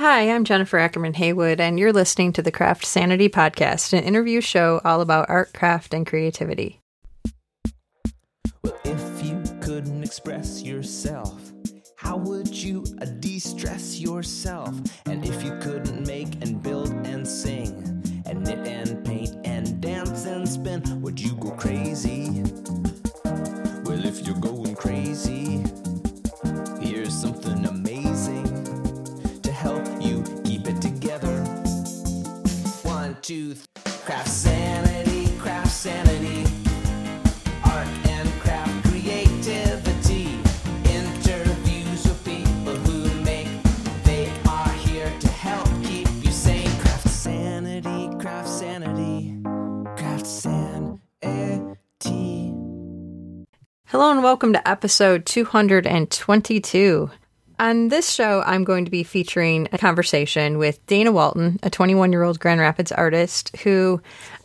Hi, I'm Jennifer Ackerman Haywood, and you're listening to the Craft Sanity Podcast, an interview show all about art, craft, and creativity. Well, if you couldn't express yourself, how would you de stress yourself? And if you couldn't make and build and sing, and knit and paint and dance and spin, would you go crazy? Well, if you're going crazy, two, th- craft sanity, craft sanity. Art and craft creativity. Interviews with people who make. They are here to help keep you sane. Craft sanity, craft sanity. Craft sanity. Hello, and welcome to episode 222. On this show, I'm going to be featuring a conversation with Dayna Walton, a 21 year old Grand Rapids artist who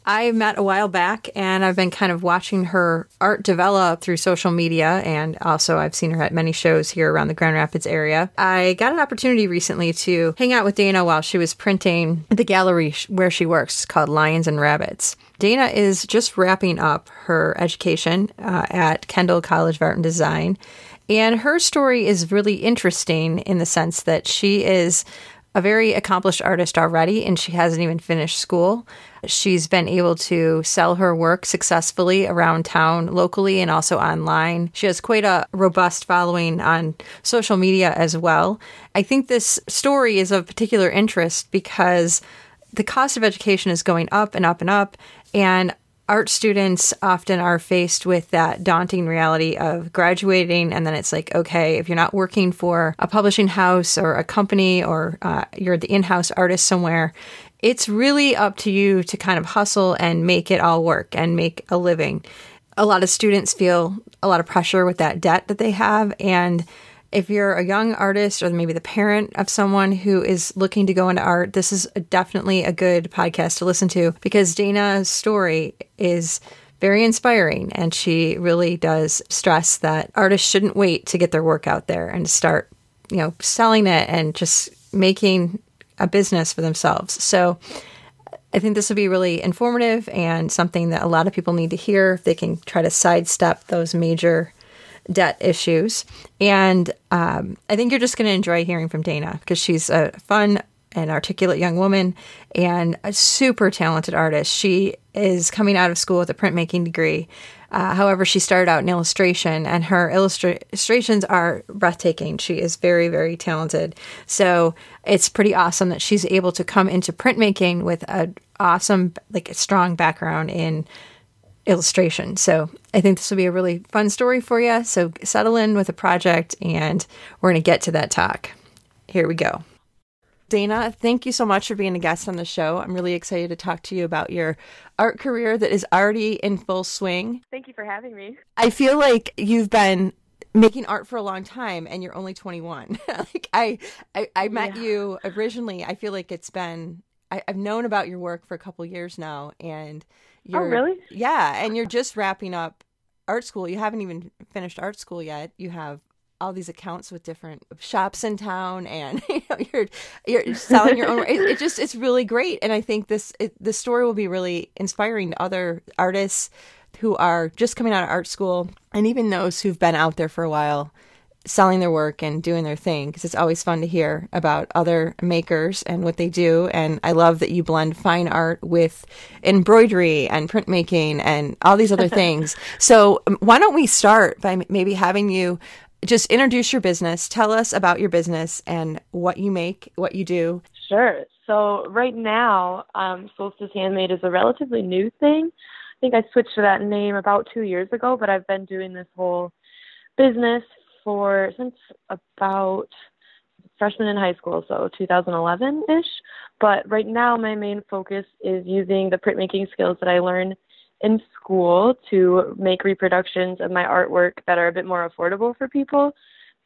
I met a while back, and I've been kind of watching her art develop through social media, and also I've seen her at many shows here around the Grand Rapids area. I got an opportunity recently to hang out with Dayna while she was printing the gallery where she works called Lions and Rabbits. Dayna is just wrapping up her education uh, at Kendall College of Art and Design. And her story is really interesting in the sense that she is a very accomplished artist already and she hasn't even finished school. She's been able to sell her work successfully around town locally and also online. She has quite a robust following on social media as well. I think this story is of particular interest because the cost of education is going up and up and up and art students often are faced with that daunting reality of graduating and then it's like okay if you're not working for a publishing house or a company or uh, you're the in-house artist somewhere it's really up to you to kind of hustle and make it all work and make a living. A lot of students feel a lot of pressure with that debt that they have and if you're a young artist or maybe the parent of someone who is looking to go into art, this is definitely a good podcast to listen to because Dayna's story is very inspiring and she really does stress that artists shouldn't wait to get their work out there and start, you know, selling it and just making a business for themselves. So I think this will be really informative and something that a lot of people need to hear if they can try to sidestep those major debt issues. And um, I think you're just going to enjoy hearing from Dayna because she's a fun and articulate young woman and a super talented artist. She is coming out of school with a printmaking degree. Uh, however, she started out in illustration, and her illustra- illustrations are breathtaking. She is very, very talented. So it's pretty awesome that she's able to come into printmaking with an awesome, like, a strong background in illustration. So I think this will be a really fun story for you. So settle in with the project, and we're going to get to that talk. Here we go. Dayna, thank you so much for being a guest on the show. I'm really excited to talk to you about your art career that is already in full swing. Thank you for having me. I feel like you've been making art for a long time and you're only 21. like I, I, I met Yeah. you originally. I feel like it's been, I, I've known about your work for a couple years now and Oh, you're, Oh, really? Yeah. And you're just wrapping up art school. You haven't even finished art school yet. You have all these accounts with different shops in town and you know you're you're selling your own it, it just it's really great and i think this it, this story will be really inspiring to other artists who are just coming out of art school and even those who've been out there for a while selling their work and doing their thing because it's always fun to hear about other makers and what they do and i love that you blend fine art with embroidery and printmaking and all these other things so um, why don't we start by maybe having you just introduce your business tell us about your business and what you make what you do Sure. So right now, um, Solstice Handmade is a relatively new thing. I think I switched to that name about two years ago, but I've been doing this whole business for since about freshman in high school, so 2011-ish. But right now, my main focus is using the printmaking skills that I learned in school to make reproductions of my artwork that are a bit more affordable for people.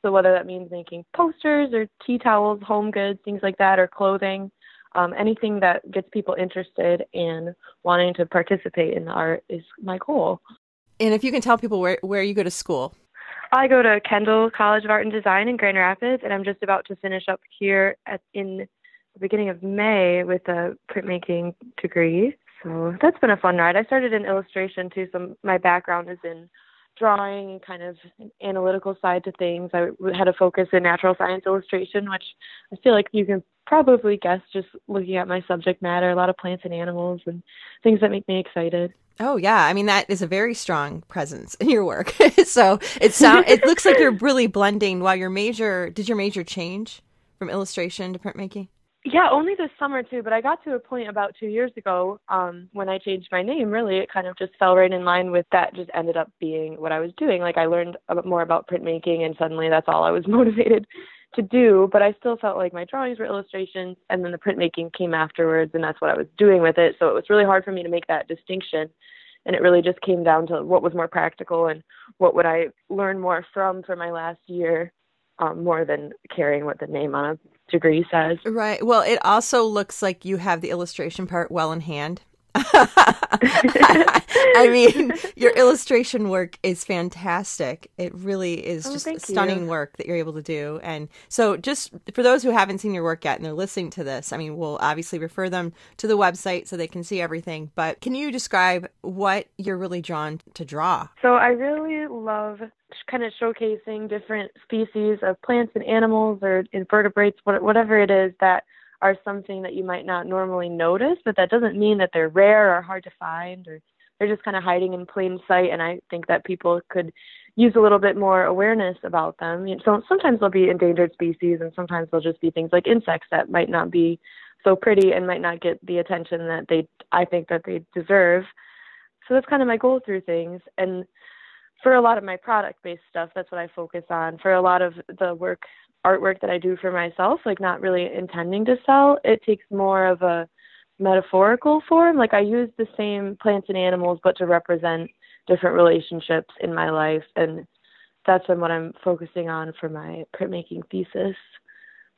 So whether that means making posters or tea towels, home goods, things like that, or clothing, um, anything that gets people interested in wanting to participate in the art is my goal. and if you can tell people where, where you go to school I go to Kendall College of Art and Design in Grand Rapids, and I'm just about to finish up here at, in the beginning of May with a printmaking degree. So that's been a fun ride. I started in illustration too, so my background is in drawing and kind of an analytical side to things. I had a focus in natural science illustration, which I feel like you can probably guess just looking at my subject matter, a lot of plants and animals and things that make me excited. Oh yeah, I mean that is a very strong presence in your work. so it sound it looks like you're really blending. While your major did your major change from illustration to printmaking? Yeah, only this summer too. But I got to a point about two years ago um, when I changed my name. Really, it kind of just fell right in line with that. Just ended up being what I was doing. Like I learned a bit more about printmaking, and suddenly that's all I was motivated to do. But I still felt like my drawings were illustrations, and then the printmaking came afterwards, and that's what I was doing with it. So it was really hard for me to make that distinction and it really just came down to what was more practical and what would I learn more from for my last year, um, more than caring what the name on a degree says. Right. Well, it also looks like you have the illustration part well in hand. I mean, your illustration work is fantastic. It really is Oh, just stunning you. work that you're able to do. And so, just for those who haven't seen your work yet and they're listening to this, I mean, we'll obviously refer them to the website so they can see everything. But can you describe what you're really drawn to draw? So I really love kind of showcasing different species of plants and animals or invertebrates, whatever it is that are something that you might not normally notice, but that doesn't mean that they're rare or hard to find or they're just kind of hiding in plain sight. And I think that people could use a little bit more awareness about them. So sometimes they'll be endangered species, and sometimes they'll just be things like insects that might not be so pretty and might not get the attention that they I think that they deserve. So that's kind of my goal through things. And for a lot of my product based stuff, that's what I focus on. For a lot of the work artwork that I do for myself, like not really intending to sell, it takes more of a metaphorical form. Like I use the same plants and animals but to represent different relationships in my life and that's been what I'm focusing on for my printmaking thesis.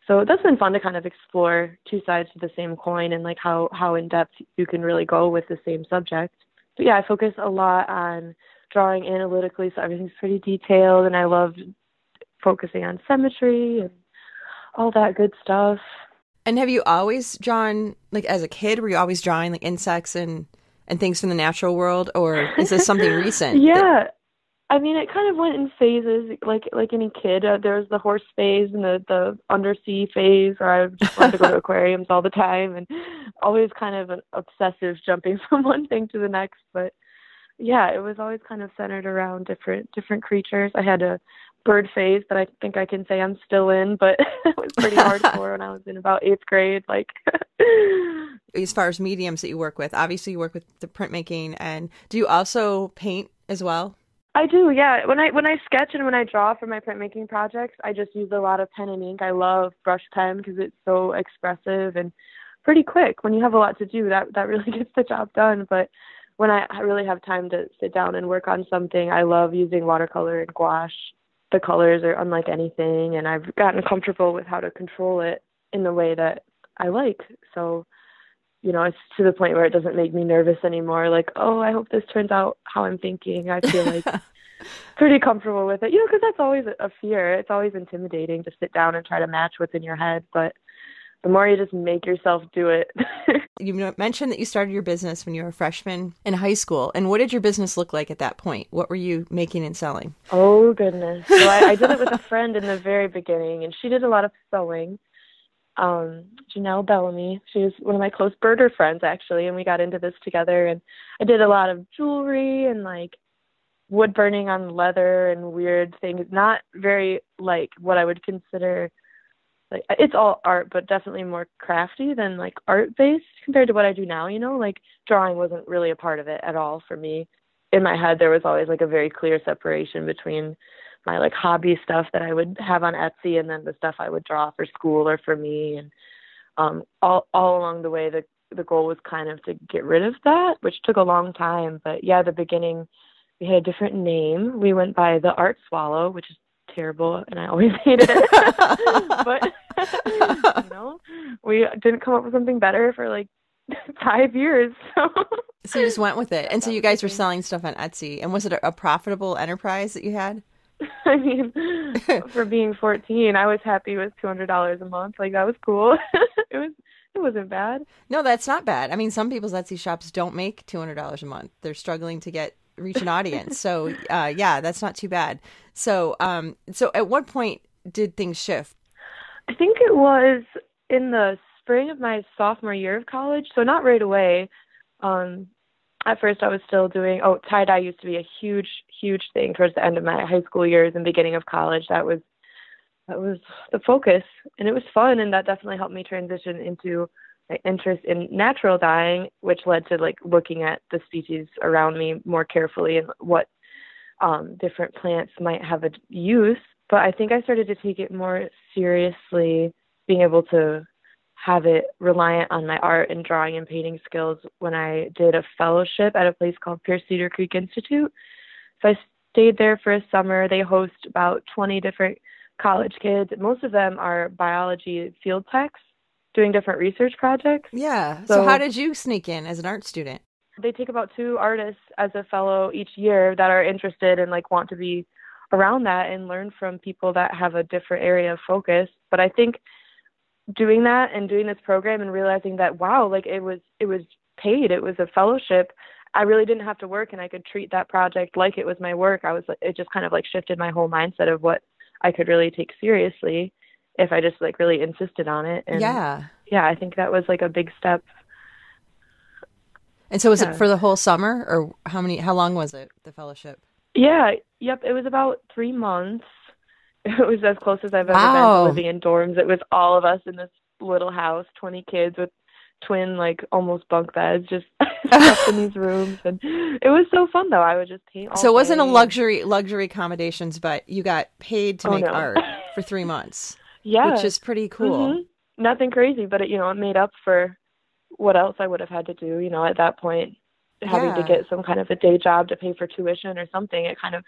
So that's been fun to kind of explore two sides to the same coin and like how how in depth you can really go with the same subject. But yeah, I focus a lot on drawing analytically, so everything's pretty detailed, and I love focusing on symmetry and all that good stuff. And have you always drawn like as a kid? Were you always drawing like insects and and things from the natural world, or is this something recent? that- Yeah. I mean, it kind of went in phases, like like any kid. Uh, there was the horse phase and the the undersea phase, where I just wanted to go to aquariums all the time, and always kind of an obsessive jumping from one thing to the next. But yeah, it was always kind of centered around different different creatures. I had a bird phase that I think I can say I'm still in, but it was pretty hardcore when I was in about eighth grade. Like, as far as mediums that you work with, obviously you work with the printmaking, and do you also paint as well? I do, yeah. When I when I sketch and when I draw for my printmaking projects, I just use a lot of pen and ink. I love brush pen because it's so expressive and pretty quick. When you have a lot to do, that that really gets the job done. But when I I really have time to sit down and work on something, I love using watercolor and gouache. The colors are unlike anything, and I've gotten comfortable with how to control it in the way that I like. So, you know, it's to the point where it doesn't make me nervous anymore. Like, oh, I hope this turns out how I'm thinking. I feel like pretty comfortable with it. You know, because that's always a fear. It's always intimidating to sit down and try to match what's in your head. But the more you just make yourself do it. You mentioned that you started your business when you were a freshman in high school, and what did your business look like at that point? What were you making and selling? oh goodness. So I, I did it with a friend in the very beginning, and she did a lot of sewing. Um, Janelle Bellamy. She was one of my close birder friends actually, and we got into this together. And I did a lot of jewelry and like wood burning on leather and weird things. Not very like what I would consider like it's all art, but definitely more crafty than like art based compared to what I do now. You know, like drawing wasn't really a part of it at all for me. In my head, there was always like a very clear separation between my like hobby stuff that I would have on Etsy and then the stuff I would draw for school or for me. And um, all all along the way, the the goal was kind of to get rid of that, which took a long time. But yeah, the beginning, we had a different name. We went by the Art Swallow, which is terrible, and I always hated it. but you know, we didn't come up with something better for like five years. So So you just went with it, and so you guys were selling stuff on Etsy. And was it a, a profitable enterprise that you had? I mean, for being 14, I was happy with $200 a month. Like that was cool. it was it wasn't bad. No, that's not bad. I mean, some people's Etsy shops don't make two hundred dollars a month. They're struggling to get reach an audience. so, uh, yeah, that's not too bad. So, um, so at what point did things shift? I think it was in the spring of my sophomore year of college. So not right away. Um, at first, I was still doing. Oh, tie dye used to be a huge, huge thing towards the end of my high school years and beginning of college. That was that was the focus, and it was fun, and that definitely helped me transition into interest in natural dyeing, which led to like looking at the species around me more carefully and what um, different plants might have a use. But I think I started to take it more seriously, being able to have it reliant on my art and drawing and painting skills when I did a fellowship at a place called Pierce Cedar Creek Institute. So I stayed there for a summer. They host about 20 different college kids. Most of them are biology field techs doing different research projects. Yeah. So, so how did you sneak in as an art student? They take about two artists as a fellow each year that are interested and like want to be around that and learn from people that have a different area of focus. But I think doing that and doing this program and realizing that wow, like it was it was paid, it was a fellowship. I really didn't have to work and I could treat that project like it was my work. I was it just kind of like shifted my whole mindset of what I could really take seriously if I just like really insisted on it. And yeah. Yeah, I think that was like a big step. And so was yeah. it for the whole summer or how many how long was it the fellowship? Yeah, yep, it was about 3 months. It was as close as I've ever wow. been to living in dorms. It was all of us in this little house, 20 kids with twin like almost bunk beds just in these rooms and it was so fun though i would just paint so it wasn't a luxury luxury accommodations but you got paid to oh, make no. art for three months yeah which is pretty cool mm-hmm. nothing crazy but it you know it made up for what else i would have had to do you know at that point having yeah. to get some kind of a day job to pay for tuition or something it kind of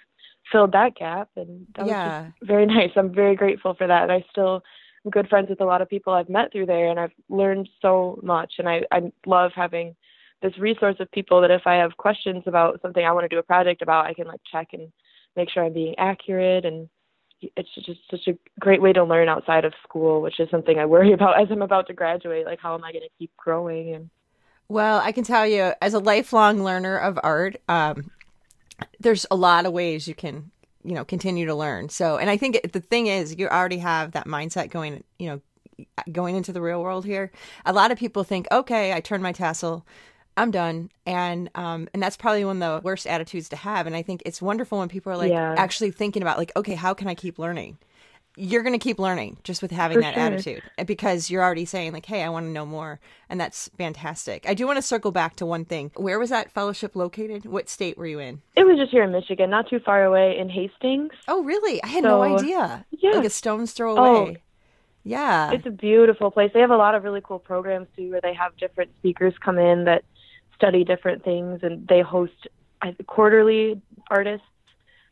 filled that gap and that yeah. was very nice i'm very grateful for that and i still I'm good friends with a lot of people I've met through there, and I've learned so much. And I I love having this resource of people that if I have questions about something I want to do a project about, I can like check and make sure I'm being accurate. And it's just such a great way to learn outside of school, which is something I worry about as I'm about to graduate. Like, how am I going to keep growing? And well, I can tell you, as a lifelong learner of art, um, there's a lot of ways you can you know continue to learn so and i think the thing is you already have that mindset going you know going into the real world here a lot of people think okay i turn my tassel i'm done. And um and that's probably one of the worst attitudes to have. And i think it's wonderful when people are like yeah. actually thinking about like okay how can i keep learning? You're going to keep learning just with having For that sure. attitude because you're already saying like hey i want to know more. And that's fantastic. I do want to circle back to one thing. Where was that fellowship located? What state were you in? It was just here in michigan not too far away in hastings. Oh really? I had so, no idea. yeah. Like a stone's throw oh, away yeah. It's a beautiful place. They have a lot of really cool programs too where they have different speakers come in that study different things and they host quarterly artists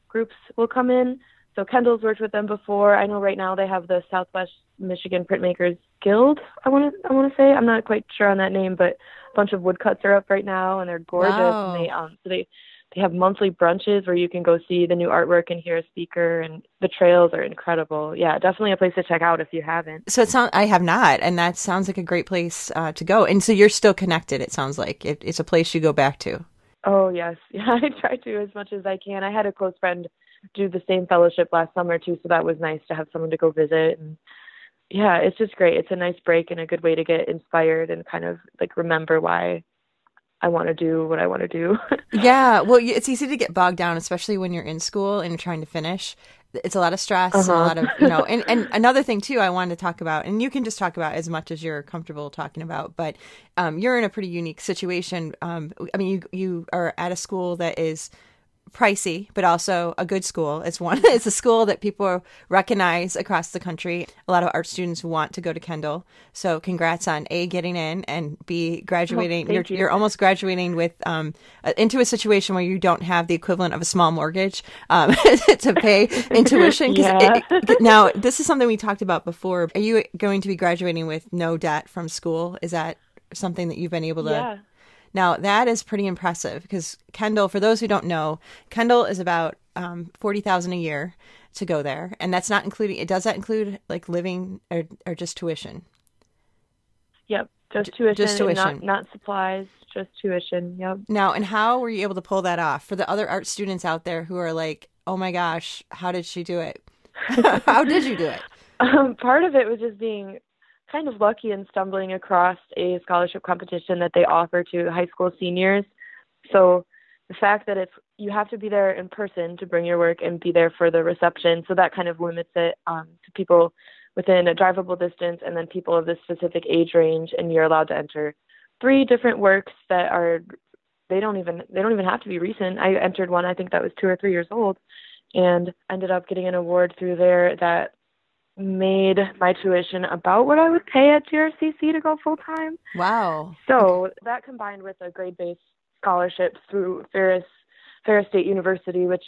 groups will come in so Kendall's worked with them before. I know right now they have the Southwest Michigan Printmakers Guild. I want to I want to say I'm not quite sure on that name, but a bunch of woodcuts are up right now, and they're gorgeous. Wow. And they um so they they have monthly brunches where you can go see the new artwork and hear a speaker, and the trails are incredible. Yeah, definitely a place to check out if you haven't. So it sounds I have not, and that sounds like a great place uh, to go. And so you're still connected. It sounds like it, it's a place you go back to. Oh yes, yeah, I try to as much as I can. I had a close friend do the same fellowship last summer too, so that was nice to have someone to go visit and yeah, it's just great. It's a nice break and a good way to get inspired and kind of like remember why I want to do what I want to do. yeah, well, it's easy to get bogged down, especially when you're in school and you're trying to finish. It's a lot of stress, uh-huh. a lot of you know, and and another thing too, I wanted to talk about, and you can just talk about as much as you're comfortable talking about. But um, you're in a pretty unique situation. Um, I mean, you you are at a school that is pricey, but also a good school. It's one. It's a school that people recognize across the country. A lot of art students want to go to Kendall. So, congrats on a getting in and b graduating. Oh, you're, you. you're almost graduating with um, into a situation where you don't have the equivalent of a small mortgage um, to pay in tuition. yeah. It, it, now, this is something we talked about before. Are you going to be graduating with no debt from school? Is that something that you've been able to? Yeah. Now, that is pretty impressive because Kendall, for those who don't know, Kendall is about um, 40000 a year to go there. And that's not including, it does that include like living or, or just tuition? Yep. Just tuition, just tuition. Not, not supplies, just tuition. Yep. Now, and how were you able to pull that off for the other art students out there who are like, "Oh my gosh, how did she do it? how did you do it?" Um, part of it was just being kind of lucky in stumbling across a scholarship competition that they offer to high school seniors. So the fact that it's you have to be there in person to bring your work and be there for the reception, so that kind of limits it um, to people within a drivable distance and then people of this specific age range, and you're allowed to enter three different works that are they don't even they don't even have to be recent. I entered one I think that was two or three years old, and ended up getting an award through there that made my tuition about what I would pay at GRCC to go full time. Wow. So that combined with a grade based scholarship through Ferris Ferris State University, which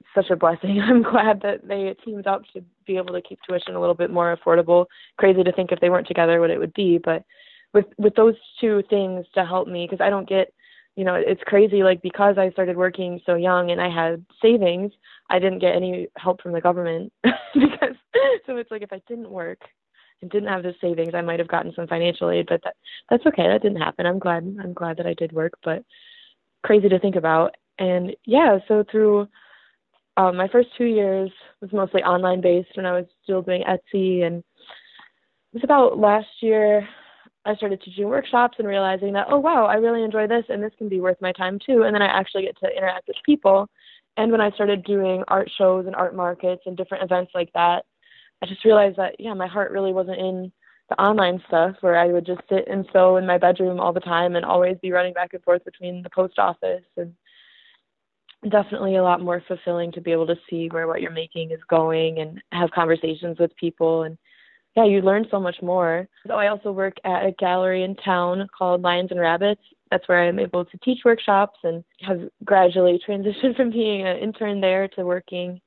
is such a blessing. I'm glad that they teamed up to be able to keep tuition a little bit more affordable. Crazy to think if they weren't together what it would be, but with with those two things to help me because I don't get you know it's crazy like because I started working so young and I had savings I didn't get any help from the government because so it's like if I didn't work and didn't have the savings I might have gotten some financial aid but that that's okay that didn't happen. I'm glad I'm glad that I did work but crazy to think about. And yeah so through um, my first two years was mostly online based when I was still doing Etsy and it was about last year I started teaching workshops and realizing that, oh, wow, I really enjoy this and this can be worth my time too. And then I actually get to interact with people. And when I started doing art shows and art markets and different events like that, I just realized that, yeah, my heart really wasn't in the online stuff where I would just sit and sew in my bedroom all the time and always be running back and forth between the post office. And definitely a lot more fulfilling to be able to see where what you're making is going and have conversations with people and yeah, you learn so much more. So I also work at a gallery in town called Lions and Rabbits. That's where I'm able to teach workshops and have gradually transitioned from being an intern there to working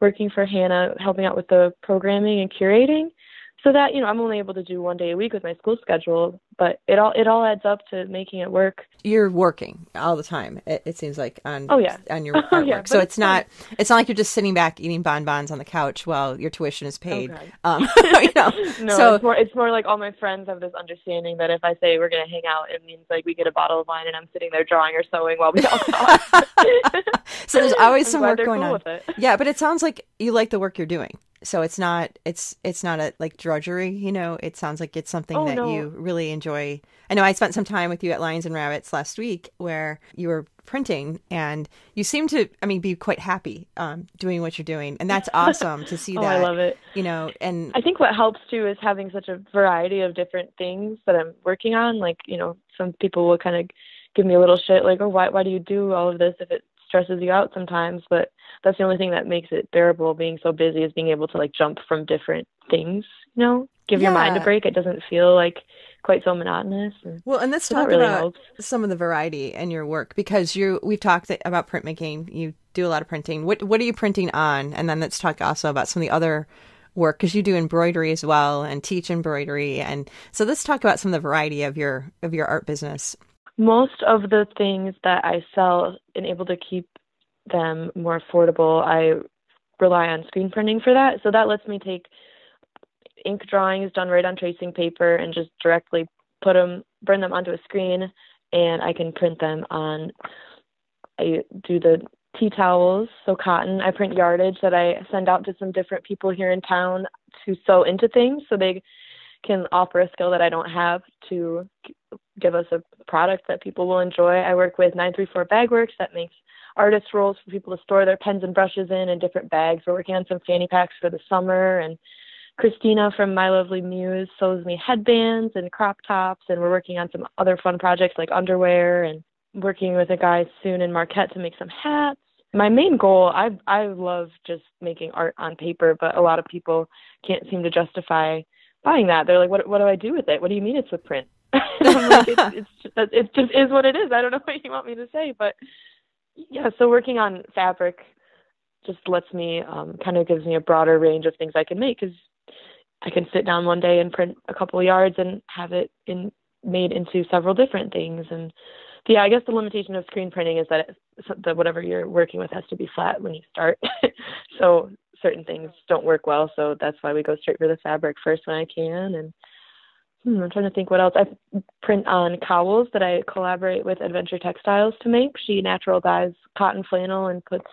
working for Hannah, helping out with the programming and curating so that you know i'm only able to do one day a week with my school schedule but it all it all adds up to making it work You're working all the time. It, it seems like on Oh, yeah. on your Oh, artwork. yeah, so it's not it's not like you're just sitting back eating bonbons on the couch while your tuition is paid. Okay. Um, you know, no so it's more it's more like all my friends have this understanding that if i say we're going to hang out it means like we get a bottle of wine and i'm sitting there drawing or sewing while we all talk so there's always I'm some work going cool on. Yeah, but it sounds like you like the work you're doing. So it's not it's it's not a like drudgery, you know. It sounds like it's something Oh, that no. you really enjoy. I know I spent some time with you at Lions and Rabbits last week where you were printing and you seem to I mean be quite happy um doing what you're doing. And that's awesome to see oh that. i love it You know, and I think what helps too is having such a variety of different things that I'm working on. Like, you know, some people will kind of give me a little shit, like, oh, why, why do you do all of this if it stresses you out sometimes? But that's the only thing that makes it bearable being so busy is being able to like jump from different things, you know, give your mind a break. It doesn't feel like quite so monotonous. And Well, and let's so talk really about helps. some of the variety in your work because you we've talked about printmaking. You do a lot of printing. What what are you printing on? And then let's talk also about some of the other work because you do embroidery as well and teach embroidery. And so let's talk about some of the variety of your of your art business. Most of the things that I sell and able to keep them more affordable, I rely on screen printing for that. So that lets me take ink drawings done right on tracing paper and just directly put them, burn them onto a screen, and I can print them on. I do the tea towels, so cotton. I print yardage that I send out to some different people here in town to sew into things, so they can offer a skill that I don't have to give us a product that people will enjoy. I work with 934 Bagworks that makes artist rolls for people to store their pens and brushes in and different bags. We're working on some fanny packs for the summer and Christina from My Lovely Muse sews me headbands and crop tops and we're working on some other fun projects like underwear and working with a guy soon in Marquette to make some hats. My main goal, I I love just making art on paper, but a lot of people can't seem to justify buying that. They're like, "What what do I do with it? What do you mean it's with print?" Like, it's, it's just, it just is what it is. I don't know what you want me to say, but yeah. So working on fabric just lets me um, kind of gives me a broader range of things I can make because I can sit down one day and print a couple yards and have it in made into several different things. And yeah, I guess the limitation of screen printing is that, it, that whatever you're working with has to be flat when you start. so certain things don't work well. So that's why we go straight for the fabric first when I can. And hmm, I'm trying to think what else. I print on cowls that I collaborate with Adventure Textiles to make. She natural dyes cotton flannel and puts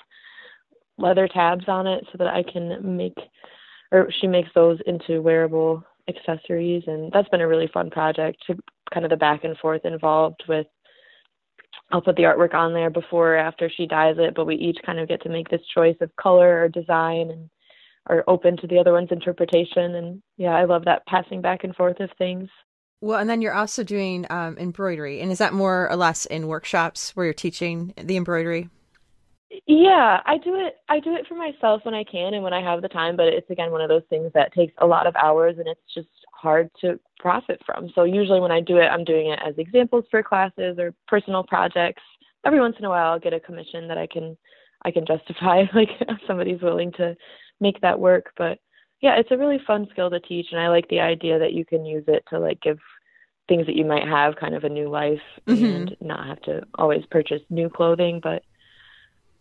leather tabs on it so that I can make, or she makes those into wearable accessories. And that's been a really fun project to kind of the back and forth involved with. I'll put the artwork on there before or after she dyes it, but we each kind of get to make this choice of color or design and are open to the other one's interpretation. And yeah, I love that passing back and forth of things. Well, and then you're also doing um, embroidery. And is that more or less in workshops where you're teaching the embroidery? Yeah, I do it. I do it for myself when I can and when I have the time. But it's again one of those things that takes a lot of hours, and it's just hard to profit from. So usually when I do it, I'm doing it as examples for classes or personal projects. Every once in a while, I'll get a commission that I can I can justify. Like if somebody's willing to make that work. But yeah, it's a really fun skill to teach, and I like the idea that you can use it to like give things that you might have kind of a new life mm-hmm. and not have to always purchase new clothing. But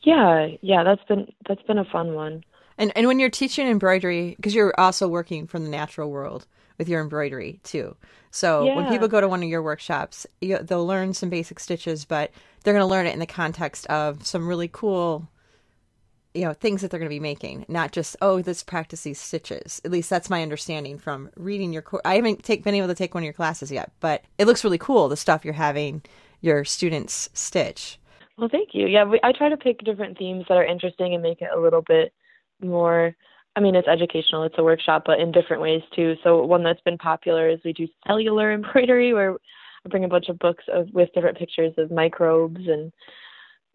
yeah, yeah, that's been that's been a fun one. And and when you're teaching embroidery, because you're also working from the natural world with your embroidery too. So yeah. when people go to one of your workshops, you, they'll learn some basic stitches, but they're going to learn it in the context of some really cool you know things that they're going to be making not just oh let's practice these stitches at least that's my understanding from reading your course i haven't take, been able to take one of your classes yet but it looks really cool the stuff you're having your students stitch well thank you yeah we, i try to pick different themes that are interesting and make it a little bit more i mean it's educational it's a workshop but in different ways too so one that's been popular is we do cellular embroidery where i bring a bunch of books of, with different pictures of microbes and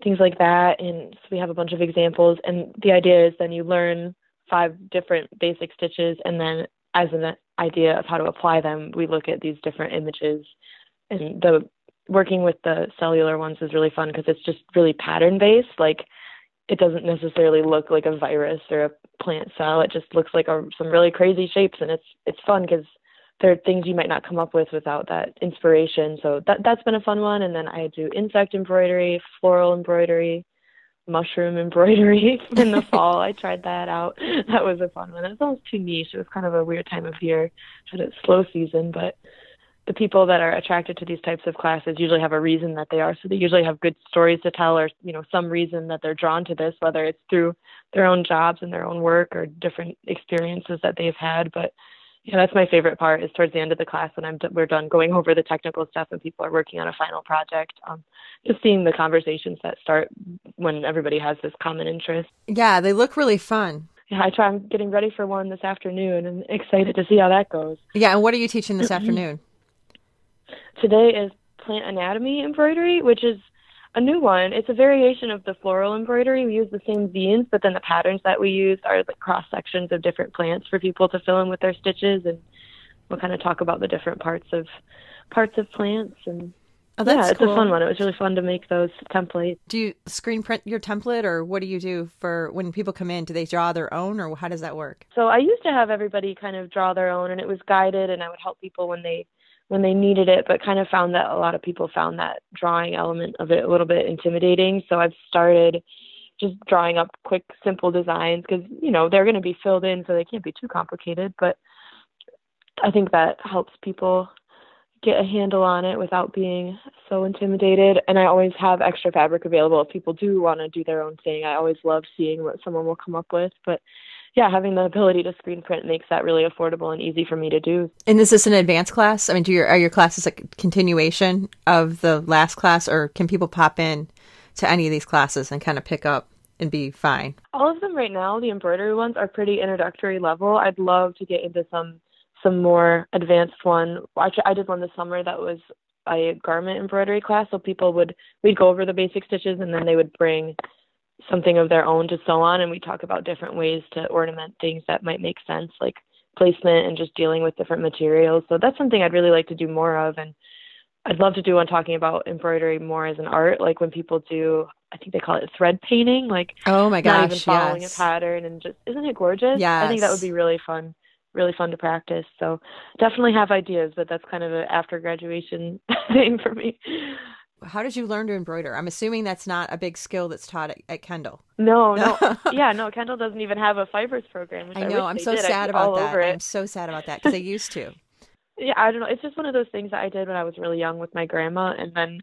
things like that. And so we have a bunch of examples. And the idea is then you learn five different basic stitches, and then as an idea of how to apply them, we look at these different images. And the working with the cellular ones is really fun because it's just really pattern based. Like it doesn't necessarily look like a virus or a plant cell. It just looks like a, some really crazy shapes, and it's it's fun because there are things you might not come up with without that inspiration. So that that's been a fun one. And then I do insect embroidery, floral embroidery, mushroom embroidery in the fall. I tried that out. That was a fun one. It was almost too niche. It was kind of a weird time of year. Had a slow season, but the people that are attracted to these types of classes usually have a reason that they are. So they usually have good stories to tell or, you know, some reason that they're drawn to this, whether it's through their own jobs and their own work or different experiences that they've had. But yeah, that's my favorite part is towards the end of the class when I'm d- we're done going over the technical stuff and people are working on a final project. Um, just seeing the conversations that start when everybody has this common interest. Yeah, they look really fun. Yeah, I try. I'm getting ready for one this afternoon and excited to see how that goes. Yeah, and what are you teaching this afternoon? Today is plant anatomy embroidery, which is a new one. It's a variation of the floral embroidery. We use the same veins, but then the patterns that we use are like cross sections of different plants for people to fill in with their stitches, and we'll kind of talk about the different parts of parts of plants and. Oh, yeah, it's cool. a fun one. It was really fun to make those templates. Do you screen print your template, or what do you do for when people come in? Do they draw their own, or how does that work? So I used to have everybody kind of draw their own, and it was guided, and I would help people when they when they needed it, but kind of found that a lot of people found that drawing element of it a little bit intimidating. So I've started just drawing up quick, simple designs because, you know, they're going to be filled in, so they can't be too complicated. But I think that helps people get a handle on it without being so intimidated. And I always have extra fabric available if people do want to do their own thing. I always love seeing what someone will come up with. But yeah, having the ability to screen print makes that really affordable and easy for me to do. And is this an advanced class? I mean, do your are your classes a continuation of the last class, or can people pop in to any of these classes and kind of pick up and be fine? All of them right now, the embroidery ones are pretty introductory level. I'd love to get into some some more advanced one. Actually, I did one this summer that was a garment embroidery class, so people would we'd go over the basic stitches and then they would bring something of their own to sew on and we talk about different ways to ornament things that might make sense like placement and just dealing with different materials. So that's something i'd really like to do more of and i'd love to do one talking about embroidery more as an art like when people do i think they call it thread painting like oh my gosh not even following yes. a pattern and just isn't it gorgeous? Yeah i think that would be really fun really fun to practice. So definitely have ideas but that's kind of an after graduation thing for me how did you learn to embroider? I'm assuming that's not a big skill that's taught at, at Kendall. No, no, yeah, no. Kendall doesn't even have a fibers program. I know. I am so did. sad about that. I'm so sad about that because they used to. yeah, I don't know. It's just one of those things that I did when I was really young with my grandma, and then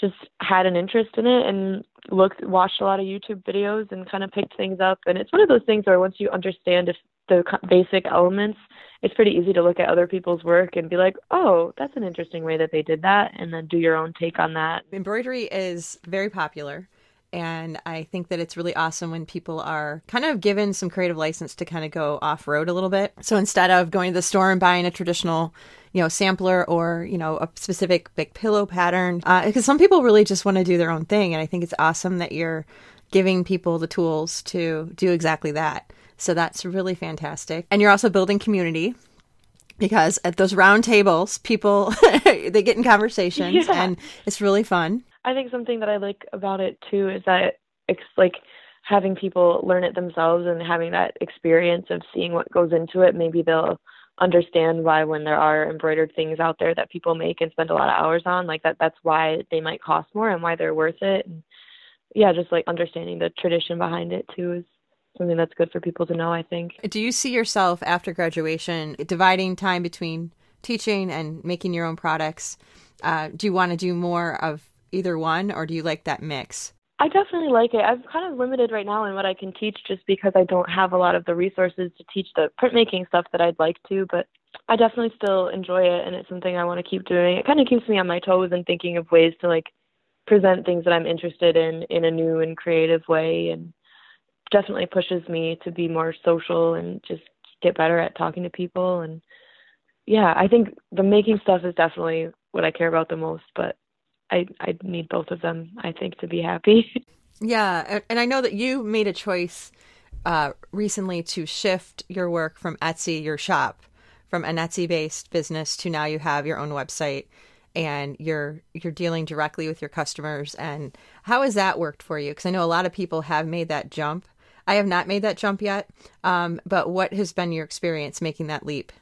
just had an interest in it and looked, watched a lot of YouTube videos, and kind of picked things up. And it's one of those things where once you understand if the basic elements, it's pretty easy to look at other people's work and be like, oh, that's an interesting way that they did that, and then do your own take on that. Embroidery is very popular. And I think that it's really awesome when people are kind of given some creative license to kind of go off road a little bit. So instead of going to the store and buying a traditional, you know, sampler or, you know, a specific big pillow pattern, because uh, some people really just want to do their own thing. And I think it's awesome that you're giving people the tools to do exactly that. So that's really fantastic. And you're also building community because at those round tables, people they get in conversations yeah. and it's really fun. I think something that I like about it too is that it's like having people learn it themselves and having that experience of seeing what goes into it. Maybe they'll understand why when there are embroidered things out there that people make and spend a lot of hours on, like that that's why they might cost more and why they're worth it. And yeah, just like understanding the tradition behind it too is something that's good for people to know, I think. Do you see yourself after graduation dividing time between teaching and making your own products? Uh, do you want to do more of either one, or do you like that mix? I definitely like it. I'm kind of limited right now in what I can teach just because I don't have a lot of the resources to teach the printmaking stuff that I'd like to, but I definitely still enjoy it and it's something I want to keep doing. It kind of keeps me on my toes and thinking of ways to like present things that I'm interested in in a new and creative way and definitely pushes me to be more social and just get better at talking to people and yeah, I think the making stuff is definitely what I care about the most, but I I need both of them. I think to be happy. yeah, and I know that you made a choice uh, recently to shift your work from Etsy, your shop, from an Etsy-based business to now you have your own website and you're you're dealing directly with your customers. And how has that worked for you? Because I know a lot of people have made that jump. I have not made that jump yet, um, but what has been your experience making that leap?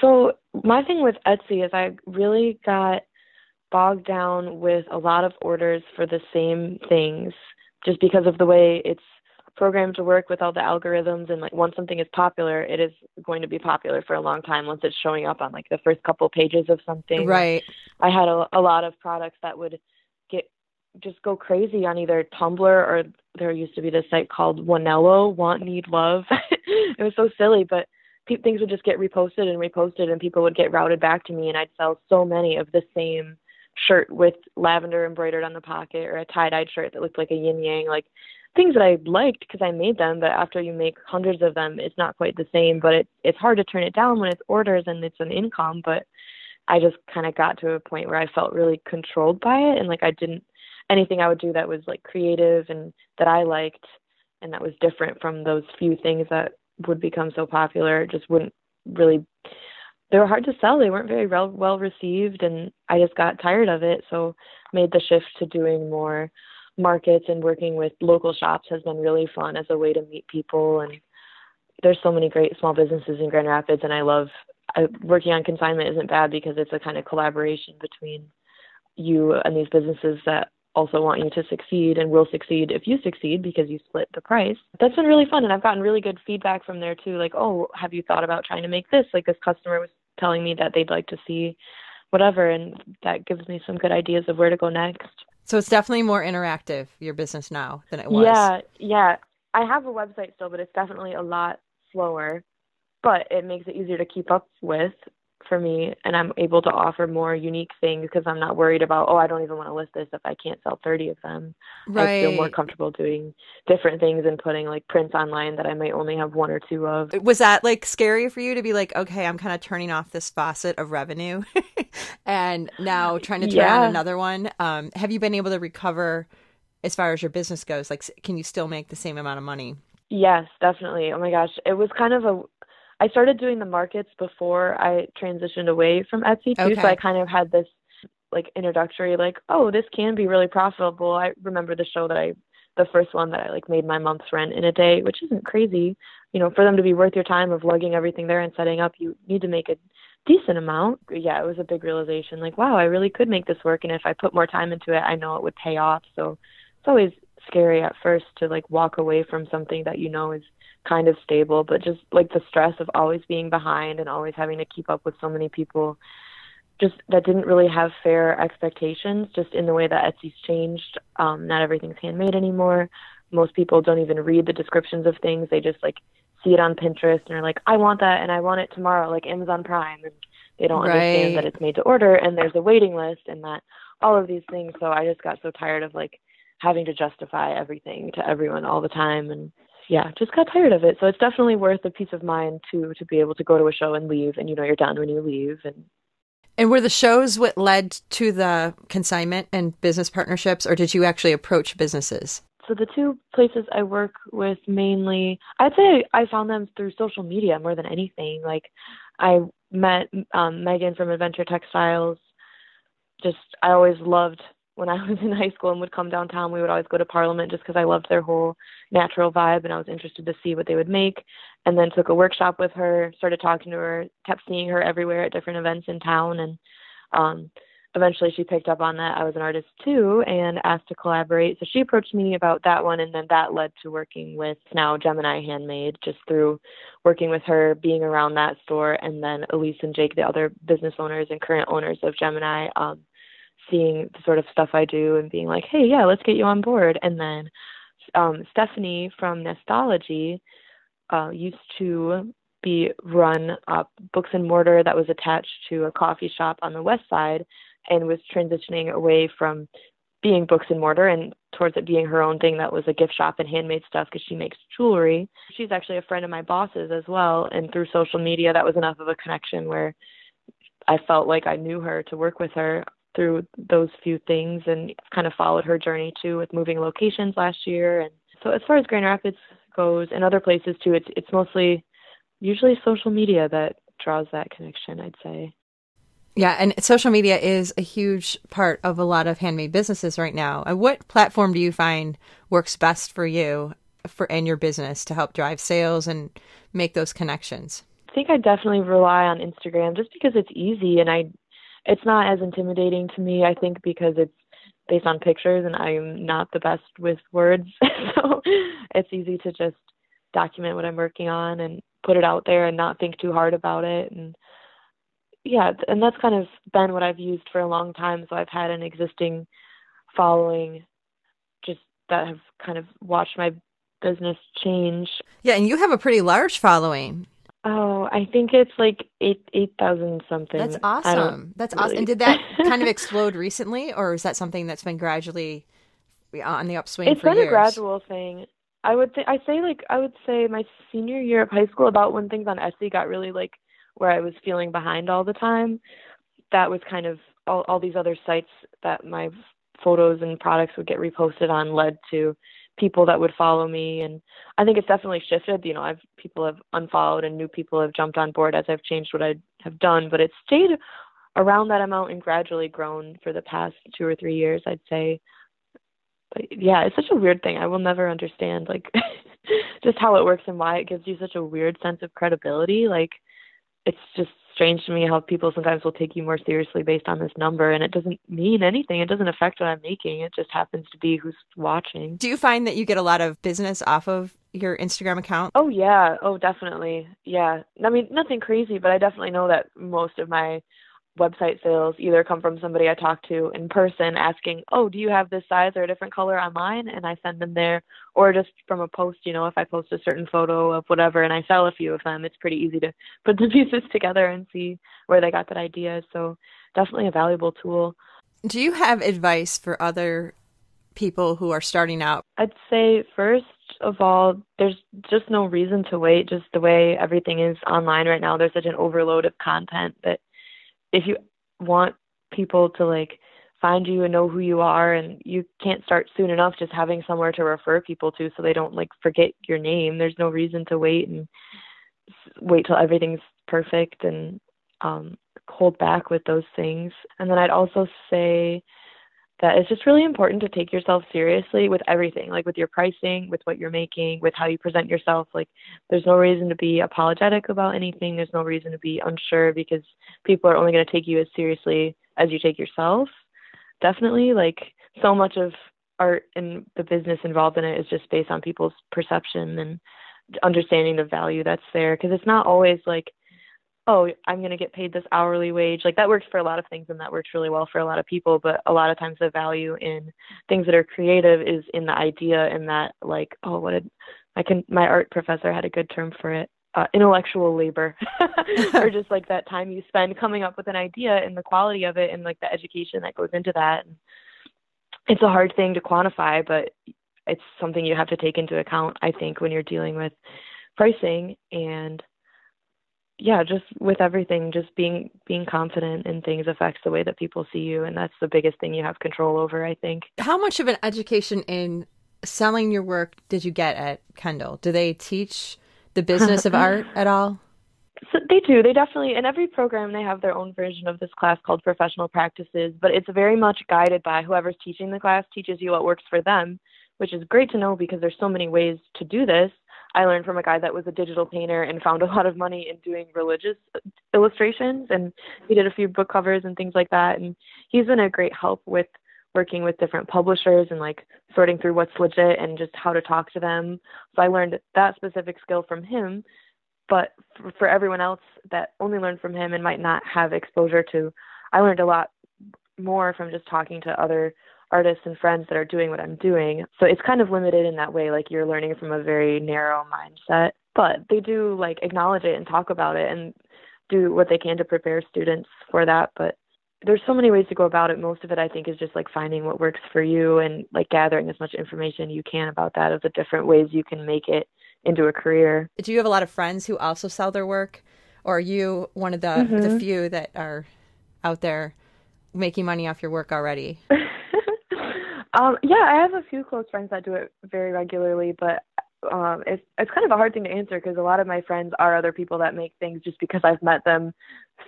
So my thing with Etsy is I really got bogged down with a lot of orders for the same things just because of the way it's programmed to work with all the algorithms and like once something is popular it is going to be popular for a long time once it's showing up on like the first couple pages of something right i had a, a lot of products that would just go crazy on either tumblr or there used to be this site called Wanelo want need love. It was so silly but pe- things would just get reposted and reposted and people would get routed back to me and i'd sell so many of the same shirt with lavender embroidered on the pocket or a tie-dyed shirt that looked like a yin yang like things that I liked because I made them but after you make hundreds of them it's not quite the same but it it's hard to turn it down when it's orders and it's an income but I just kind of got to a point where I felt really controlled by it and like I didn't anything I would do that was like creative and that I liked and that was different from those few things that would become so popular just wouldn't really they were hard to sell. They weren't very well well received, and I just got tired of it. So made the shift to doing more markets and working with local shops has been really fun as a way to meet people. And there's so many great small businesses in Grand Rapids, and I love I, working on consignment. Isn't bad because it's a kind of collaboration between you and these businesses that also want you to succeed and will succeed if you succeed because you split the price. That's been really fun and I've gotten really good feedback from there too like, "Oh, have you thought about trying to make this?" Like this customer was telling me that they'd like to see whatever and that gives me some good ideas of where to go next. So it's definitely more interactive your business now than it was. Yeah, yeah. I have a website still, but it's definitely a lot slower, but it makes it easier to keep up with for me and I'm able to offer more unique things because I'm not worried about oh I don't even want to list this if I can't sell 30 of them. Right. I feel more comfortable doing different things and putting like prints online that I might only have one or two of. Was that like scary for you to be like okay I'm kind of turning off this faucet of revenue and now trying to turn yeah. on another one? Um, have you been able to recover as far as your business goes? Like can you still make the same amount of money? Yes, definitely. Oh my gosh, it was kind of a I started doing the markets before I transitioned away from Etsy too, okay. so I kind of had this like introductory like, oh, this can be really profitable. I remember the show that I the first one that I like made my month's rent in a day, which isn't crazy. You know, for them to be worth your time of lugging everything there and setting up, you need to make a decent amount. Yeah, it was a big realization like, wow, I really could make this work and if I put more time into it, I know it would pay off. So it's always scary at first to like walk away from something that you know is kind of stable, but just like the stress of always being behind and always having to keep up with so many people just that didn't really have fair expectations just in the way that Etsy's changed. Um, not everything's handmade anymore. Most people don't even read the descriptions of things. They just like see it on Pinterest and are like, I want that and I want it tomorrow, like Amazon Prime. And they don't Right. understand that it's made to order and there's a waiting list and that all of these things. So I just got so tired of like having to justify everything to everyone all the time and yeah, just got tired of it. So it's definitely worth the peace of mind to to be able to go to a show and leave and you know you're done when you leave and And were the shows what led to the consignment and business partnerships, or did you actually approach businesses? so the two places I work with mainly, I'd say I found them through social media more than anything. Like I met um, Megan from Adventure Textiles. Just I always loved when I was in high school and would come downtown. We would always go to Parliament just because I loved their whole natural vibe and I was interested to see what they would make. And then took a workshop with her, started talking to her, kept seeing her everywhere at different events in town, and um, eventually she picked up on that I was an artist too and asked to collaborate. So she approached me about that one and then that led to working with now Gemini Handmade just through working with her, being around that store and then Elise and Jake, the other business owners and current owners of Gemini, um, seeing the sort of stuff I do and being like, Hey, yeah, let's get you on board and then um Stephanie from Nestology uh used to be run up books and mortar that was attached to a coffee shop on the west side and was transitioning away from being books and mortar and towards it being her own thing that was a gift shop and handmade stuff because she makes jewelry. She's actually a friend of my boss's as well, and through social media, that was enough of a connection where I felt like I knew her to work with her through those few things and kind of followed her journey too with moving locations last year. And so as far as Grand Rapids goes and other places too, it's it's mostly usually social media that draws that connection, I'd say. Yeah, and social media is a huge part of a lot of handmade businesses right now. Uh, What platform do you find works best for you for and your business to help drive sales and make those connections? I think I definitely rely on Instagram just because it's easy and I it's not as intimidating to me, I think because it's based on pictures and I'm not the best with words. so it's easy to just document what I'm working on and put it out there and not think too hard about it and yeah, and that's kind of been what I've used for a long time. So I've had an existing following just that have kind of watched my business change Yeah, and you have a pretty large following. Oh, I think it's like eight eight thousand something. That's awesome. That's awesome. And did that kind of explode recently, or is that something that's been gradually on the upswing It's been years? a gradual thing. I would th- I say like I would say my senior year of high school about when things on Etsy got really like where I was feeling behind all the time. That was kind of all all these other sites that my photos and products would get reposted on led to people that would follow me and I think it's definitely shifted. You know, I've people have unfollowed and new people have jumped on board as I've changed what I have done, but it's stayed around that amount and gradually grown for the past two or three years, I'd say. But yeah, it's such a weird thing. I will never understand like just how it works and why it gives you such a weird sense of credibility. Like it's just strange to me how people sometimes will take you more seriously based on this number and it doesn't mean anything. It doesn't affect what I'm making. It just happens to be who's watching. Do you find that you get a lot of business off of your Instagram account? Oh yeah, oh definitely. Yeah. I mean, nothing crazy, but I definitely know that most of my website sales either come from somebody I talk to in person asking, "Oh, do you have this size or a different color online?" and I send them there, or just from a post, you know, if I post a certain photo of whatever and I sell a few of them, it's pretty easy to put the pieces together and see where they got that idea. So, definitely a valuable tool. Do you have advice for other people who are starting out? I'd say first of all, there's just no reason to wait. Just the way everything is online right now, there's such an overload of content that if you want people to like find you and know who you are, and you can't start soon enough, just having somewhere to refer people to so they don't like forget your name. There's no reason to wait and wait till everything's perfect and um hold back with those things. And then I'd also say that it's just really important to take yourself seriously with everything, like with your pricing, with what you're making, with how you present yourself. Like, there's no reason to be apologetic about anything. There's no reason to be unsure because people are only going to take you as seriously as you take yourself. Definitely, like, so much of art and the business involved in it is just based on people's perception and understanding the value that's there because it's not always like oh i'm going to get paid this hourly wage. Like that works for a lot of things and that works really well for a lot of people but a lot of times the value in things that are creative is in the idea and that like oh what did i can my art professor had a good term for it uh, intellectual labor. Or just like that time you spend coming up with an idea and the quality of it and like the education that goes into that. And it's a hard thing to quantify but it's something you have to take into account i think when you're dealing with pricing and yeah just with everything just being being confident in things affects the way that people see you and that's the biggest thing you have control over i think how much of an education in selling your work did you get at kendall do they teach the business of art at all? So they do. They definitely in every program they have their own version of this class called professional practices, but it's very much guided by whoever's teaching the class teaches you what works for them, which is great to know because there's so many ways to do this. I learned from a guy that was a digital painter and found a lot of money in doing religious illustrations and he did a few book covers and things like that and he's been a great help with working with different publishers and like sorting through what's legit and just how to talk to them. So I learned that specific skill from him. But for, for everyone else that only learned from him and might not have exposure to, I learned a lot more from just talking to other artists and friends that are doing what I'm doing. So it's kind of limited in that way, like you're learning from a very narrow mindset. But they do like acknowledge it and talk about it and do what they can to prepare students for that. But there's so many ways to go about it. Most of it, I think, is just like finding what works for you and like gathering as much information you can about that of the different ways you can make it into a career. Do you have a lot of friends who also sell their work, or are you one of the mm-hmm. the few that are out there making money off your work already? um, yeah, I have a few close friends that do it very regularly, but um, it's it's kind of a hard thing to answer because a lot of my friends are other people that make things just because I've met them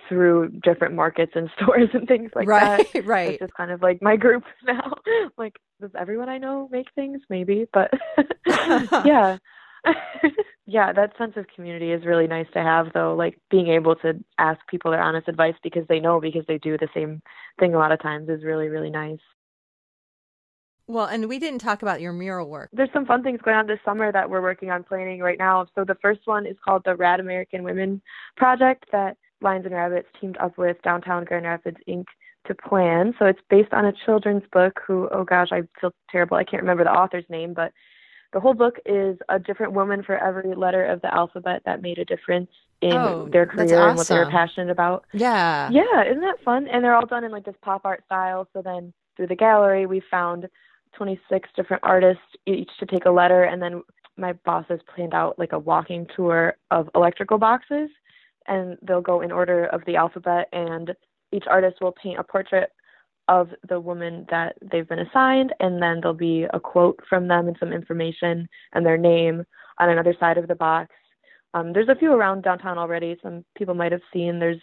through different markets and stores and things like right, that. Right, right. It's just kind of like my group now. like, does everyone I know make things? Maybe, but yeah. yeah, that sense of community is really nice to have though, like being able to ask people their honest advice because they know because they do the same thing a lot of times is really, really nice. Well, and we didn't talk about your mural work. There's some fun things going on this summer that we're working on planning right now. So the first one is called the Rad American Women Project that Lions and Rabbits teamed up with Downtown Grand Rapids Inc. to plan. So it's based on a children's book who, oh gosh, I feel terrible. I can't remember the author's name, but the whole book is a different woman for every letter of the alphabet that made a difference in oh, their career awesome. and what they were passionate about. Yeah. Yeah, isn't that fun? And they're all done in like this pop art style. So then through the gallery, we found 26 different artists each to take a letter and then my boss has planned out like a walking tour of electrical boxes and they'll go in order of the alphabet and each artist will paint a portrait of the woman that they've been assigned and then there'll be a quote from them and some information and their name on another side of the box. Um, there's a few around downtown already. Some people might have seen there's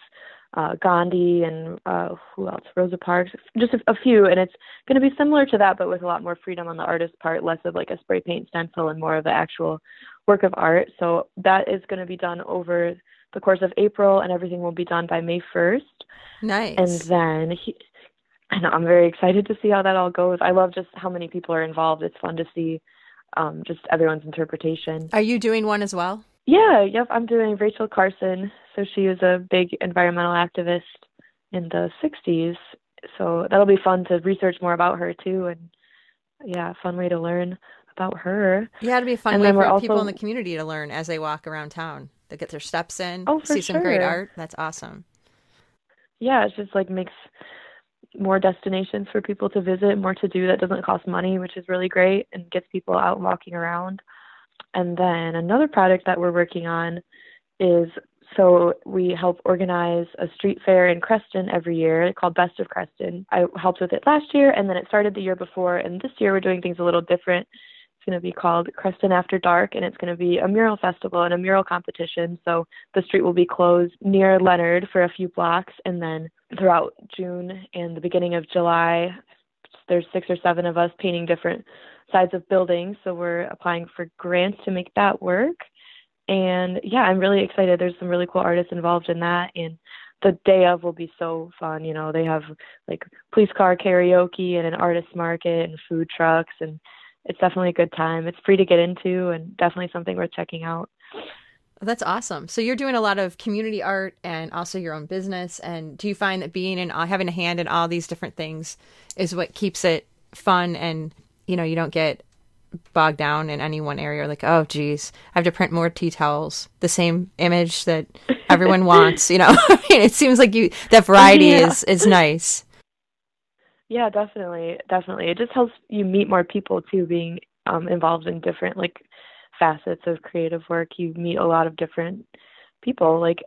uh, Gandhi and uh, who else? Rosa Parks, just a, a few, and it's going to be similar to that, but with a lot more freedom on the artist's part, less of like a spray paint stencil and more of the actual work of art. So that is going to be done over the course of April, and everything will be done by May 1st. Nice. And then he, know I'm very excited to see how that all goes. I love just how many people are involved. It's fun to see um, just everyone's interpretation. Are you doing one as well? Yeah, yep. I'm doing Rachel Carson. So she was a big environmental activist in the 60s. So that'll be fun to research more about her too. And yeah, fun way to learn about her. Yeah, it'll be a fun and way for also... people in the community to learn as they walk around town. They get their steps in, oh, see sure. some great art. That's awesome. Yeah, it just like makes more destinations for people to visit, more to do that doesn't cost money, which is really great and gets people out walking around. And then another project that we're working on is so we help organize a street fair in Creston every year called Best of Creston. I helped with it last year and then it started the year before and this year we're doing things a little different. It's going to be called Creston After Dark and it's going to be a mural festival and a mural competition. So the street will be closed near Leonard for a few blocks and then throughout June and the beginning of July there's six or seven of us painting different sides of buildings. So we're applying for grants to make that work. And yeah, I'm really excited. There's some really cool artists involved in that. And the day of will be so fun. You know, they have like police car karaoke and an artist market and food trucks and it's definitely a good time. It's free to get into and definitely something worth checking out. Oh, that's awesome. So you're doing a lot of community art and also your own business. And do you find that being and uh, having a hand in all these different things is what keeps it fun and you know you don't get bogged down in any one area like oh geez i have to print more tea towels the same image that everyone wants you know? It seems like you that variety yeah. is is nice. Yeah definitely definitely. It just helps you meet more people too being um involved in different like facets of creative work. You meet a lot of different people like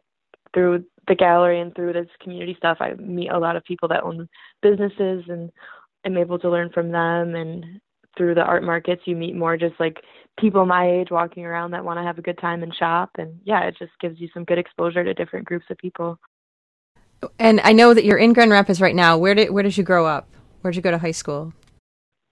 through the gallery and through this community stuff i meet a lot of people that own businesses and i'm able to learn from them and through the art markets you meet more just like people my age walking around that want to have a good time and shop and yeah it just gives you some good exposure to different groups of people. And i know that you're in grand rapids right now. Where did where did you grow up? Where did you go to high school?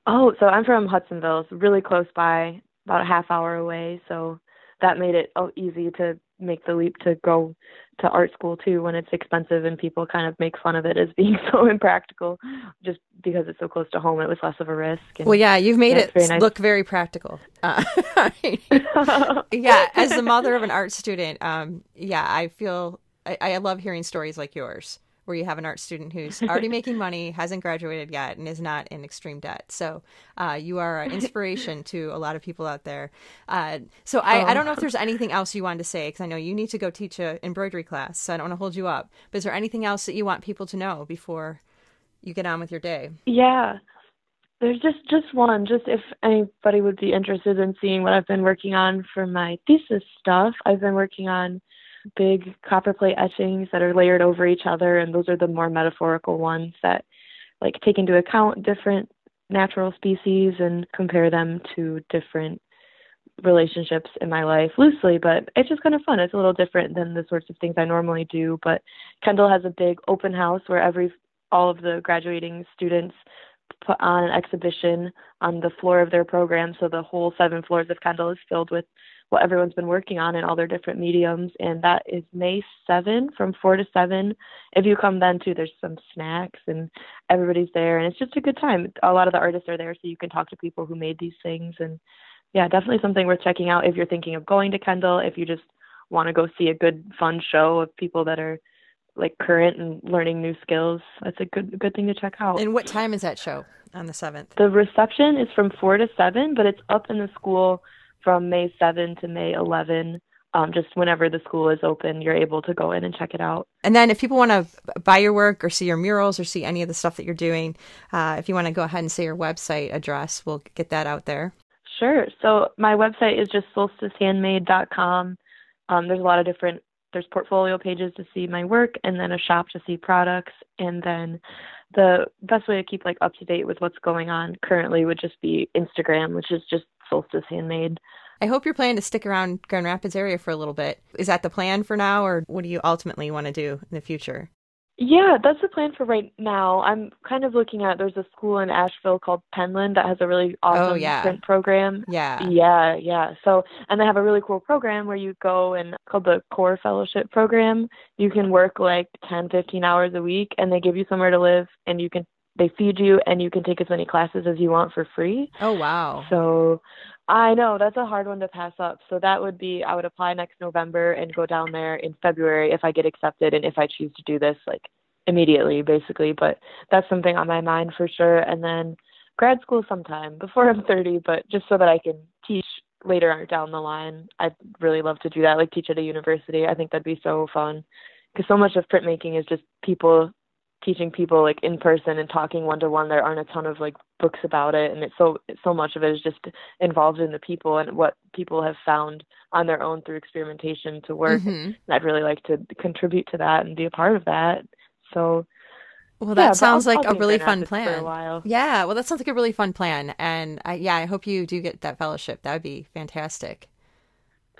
Oh so i'm from hudsonville. It's really close by about a half hour away so that made it oh, easy to make the leap to go to art school too when it's expensive and people kind of make fun of it as being so impractical just because it's so close to home it was less of a risk well yeah you've made it very nice. look very practical uh, yeah as the mother of an art student um, yeah i feel I, I love hearing stories like yours where you have an art student who's already making money, hasn't graduated yet, and is not in extreme debt. So uh, you are an inspiration to a lot of people out there. Uh, so I, oh. I, don't know if there's anything else you wanted to say because I know you need to go teach a embroidery class, so I don't want to hold you up. But is there anything else that you want people to know before you get on with your day? Yeah. There's just just one, just if anybody would be interested in seeing what I've been working on for my thesis stuff. I've been working on big copper plate etchings that are layered over each other, and those are the more metaphorical ones that like take into account different natural species and compare them to different relationships in my life loosely, but it's just kind of fun. It's a little different than the sorts of things I normally do. But Kendall has a big open house where every all of the graduating students put on an exhibition on the floor of their program. So the whole seven floors of Kendall is filled with what everyone's been working on in all their different mediums. And that is May 7 from 4 to 7. If you come then too, there's some snacks and everybody's there. And it's just a good time. A lot of the artists are there so you can talk to people who made these things. And yeah, definitely something worth checking out if you're thinking of going to Kendall, if you just want to go see a good, fun show of people that are like current and learning new skills. That's a good good thing to check out. And what time is that show on the 7th? The reception is from 4 to 7, but it's up in the school from May 7 to May 11. Um, just whenever the school is open, you're able to go in and check it out. And then, if people want to buy your work or see your murals or see any of the stuff that you're doing, uh, if you want to go ahead and say your website address, we'll get that out there. Sure. So my website is just solsticehandmade.com. Um, there's a lot of different there's portfolio pages to see my work and then a shop to see products and then the best way to keep like up to date with what's going on currently would just be Instagram, which is just Solstice Handmade. I hope you're planning to stick around Grand Rapids area for a little bit. Is that the plan for now, or what do you ultimately want to do in the future? Yeah, that's the plan for right now. I'm kind of looking at there's a school in Asheville called Penland that has a really oh, awesome oh, yeah. print program. Yeah. Yeah, yeah. So and they have a really cool program where you go and called the Core Fellowship program. You can work like 10, 15 hours a week and they give you somewhere to live and you can they feed you and you can take as many classes as you want for free. Oh wow. So I know that's a hard one to pass up. So that would be I would apply next November and go down there in February if I get accepted and if I choose to do this like immediately basically, but that's something on my mind for sure and then grad school sometime before I'm 30, but just so that I can teach later on down the line. I'd really love to do that like teach at a university. I think that'd be so fun because so much of printmaking is just people teaching people like in person and talking one to one there aren't a ton of like books about it and it's so so much of it is just involved in the people and what people have found on their own through experimentation to work mm-hmm. and i'd really like to contribute to that and be a part of that so well, that yeah, sounds I'll, like I'll a really fun plan. A yeah, well, that sounds like a really fun plan, and I, yeah, I hope you do get that fellowship. That would be fantastic.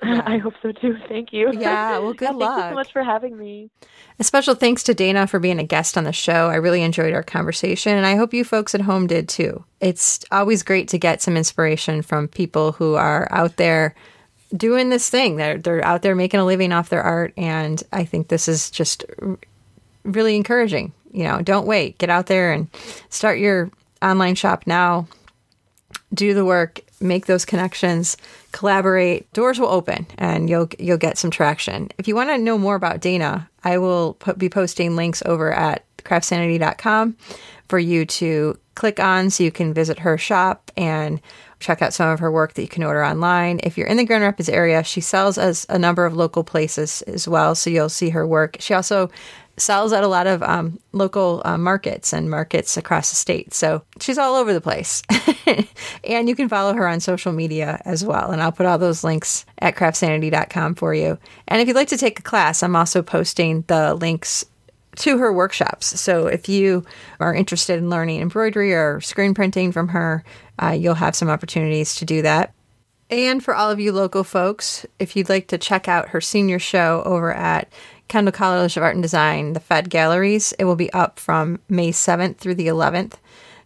Yeah. I hope so too. Thank you. Yeah, well, good yeah, luck. Thank you so much for having me. A special thanks to Dayna for being a guest on the show. I really enjoyed our conversation, and I hope you folks at home did too. It's always great to get some inspiration from people who are out there doing this thing. They're they're out there making a living off their art, and I think this is just really encouraging. You know, don't wait. Get out there and start your online shop now do the work, make those connections, collaborate, doors will open and you'll you'll get some traction. If you want to know more about Dayna, I will put, be posting links over at craftsanity.com for you to click on so you can visit her shop and check out some of her work that you can order online. If you're in the Grand Rapids area, she sells as a number of local places as well, so you'll see her work. She also sells at a lot of um, local uh, markets and markets across the state. So she's all over the place. and you can follow her on social media as well. And I'll put all those links at craftsanity.com for you. And if you'd like to take a class, I'm also posting the links to her workshops. So if you are interested in learning embroidery or screen printing from her, uh, you'll have some opportunities to do that. And for all of you local folks, if you'd like to check out her senior show over at Kendall College of Art and Design, the Fed Galleries, it will be up from May 7th through the 11th.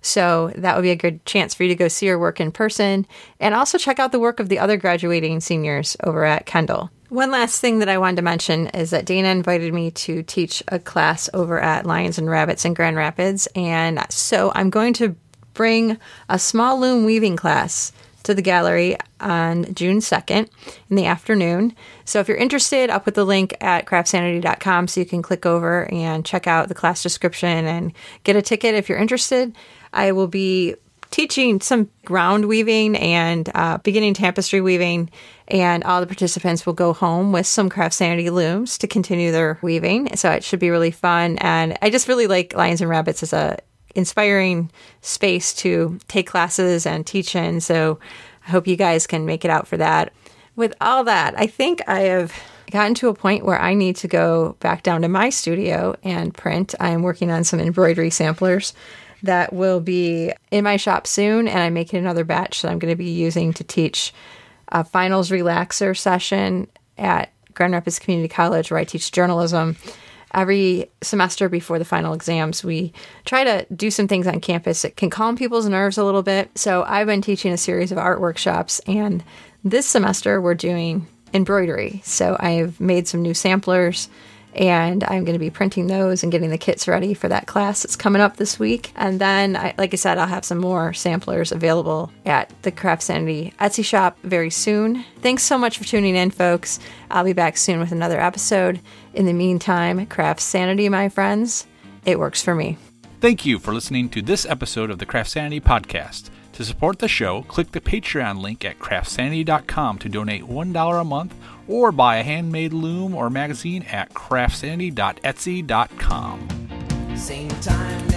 So that would be a good chance for you to go see her work in person and also check out the work of the other graduating seniors over at Kendall. One last thing that I wanted to mention is that Dayna invited me to teach a class over at Lions and Rabbits in Grand Rapids. And so I'm going to bring a small loom weaving class to the gallery on June 2nd in the afternoon. So if you're interested, I'll put the link at craftsanity.com so you can click over and check out the class description and get a ticket if you're interested. I will be teaching some ground weaving and uh, beginning tapestry weaving. And all the participants will go home with some Craft Sanity looms to continue their weaving. So it should be really fun. And I just really like Lions and Rabbits as a inspiring space to take classes and teach in. So I hope you guys can make it out for that. With all that, I think I have gotten to a point where I need to go back down to my studio and print. I'm working on some embroidery samplers that will be in my shop soon, and I'm making another batch that I'm going to be using to teach a finals relaxer session at Grand Rapids Community College, where I teach journalism. Every semester before the final exams, we try to do some things on campus that can calm people's nerves a little bit. So, I've been teaching a series of art workshops, and this semester we're doing embroidery. So, I've made some new samplers and I'm going to be printing those and getting the kits ready for that class that's coming up this week. And then, I, like I said, I'll have some more samplers available at the Craft Sanity Etsy shop very soon. Thanks so much for tuning in, folks. I'll be back soon with another episode. In the meantime, Craft Sanity, my friends, it works for me. Thank you for listening to this episode of the Craft Sanity podcast. To support the show, click the Patreon link at craftsanity.com to donate $1 a month or buy a handmade loom or magazine at craftsanity.etsy.com. Same time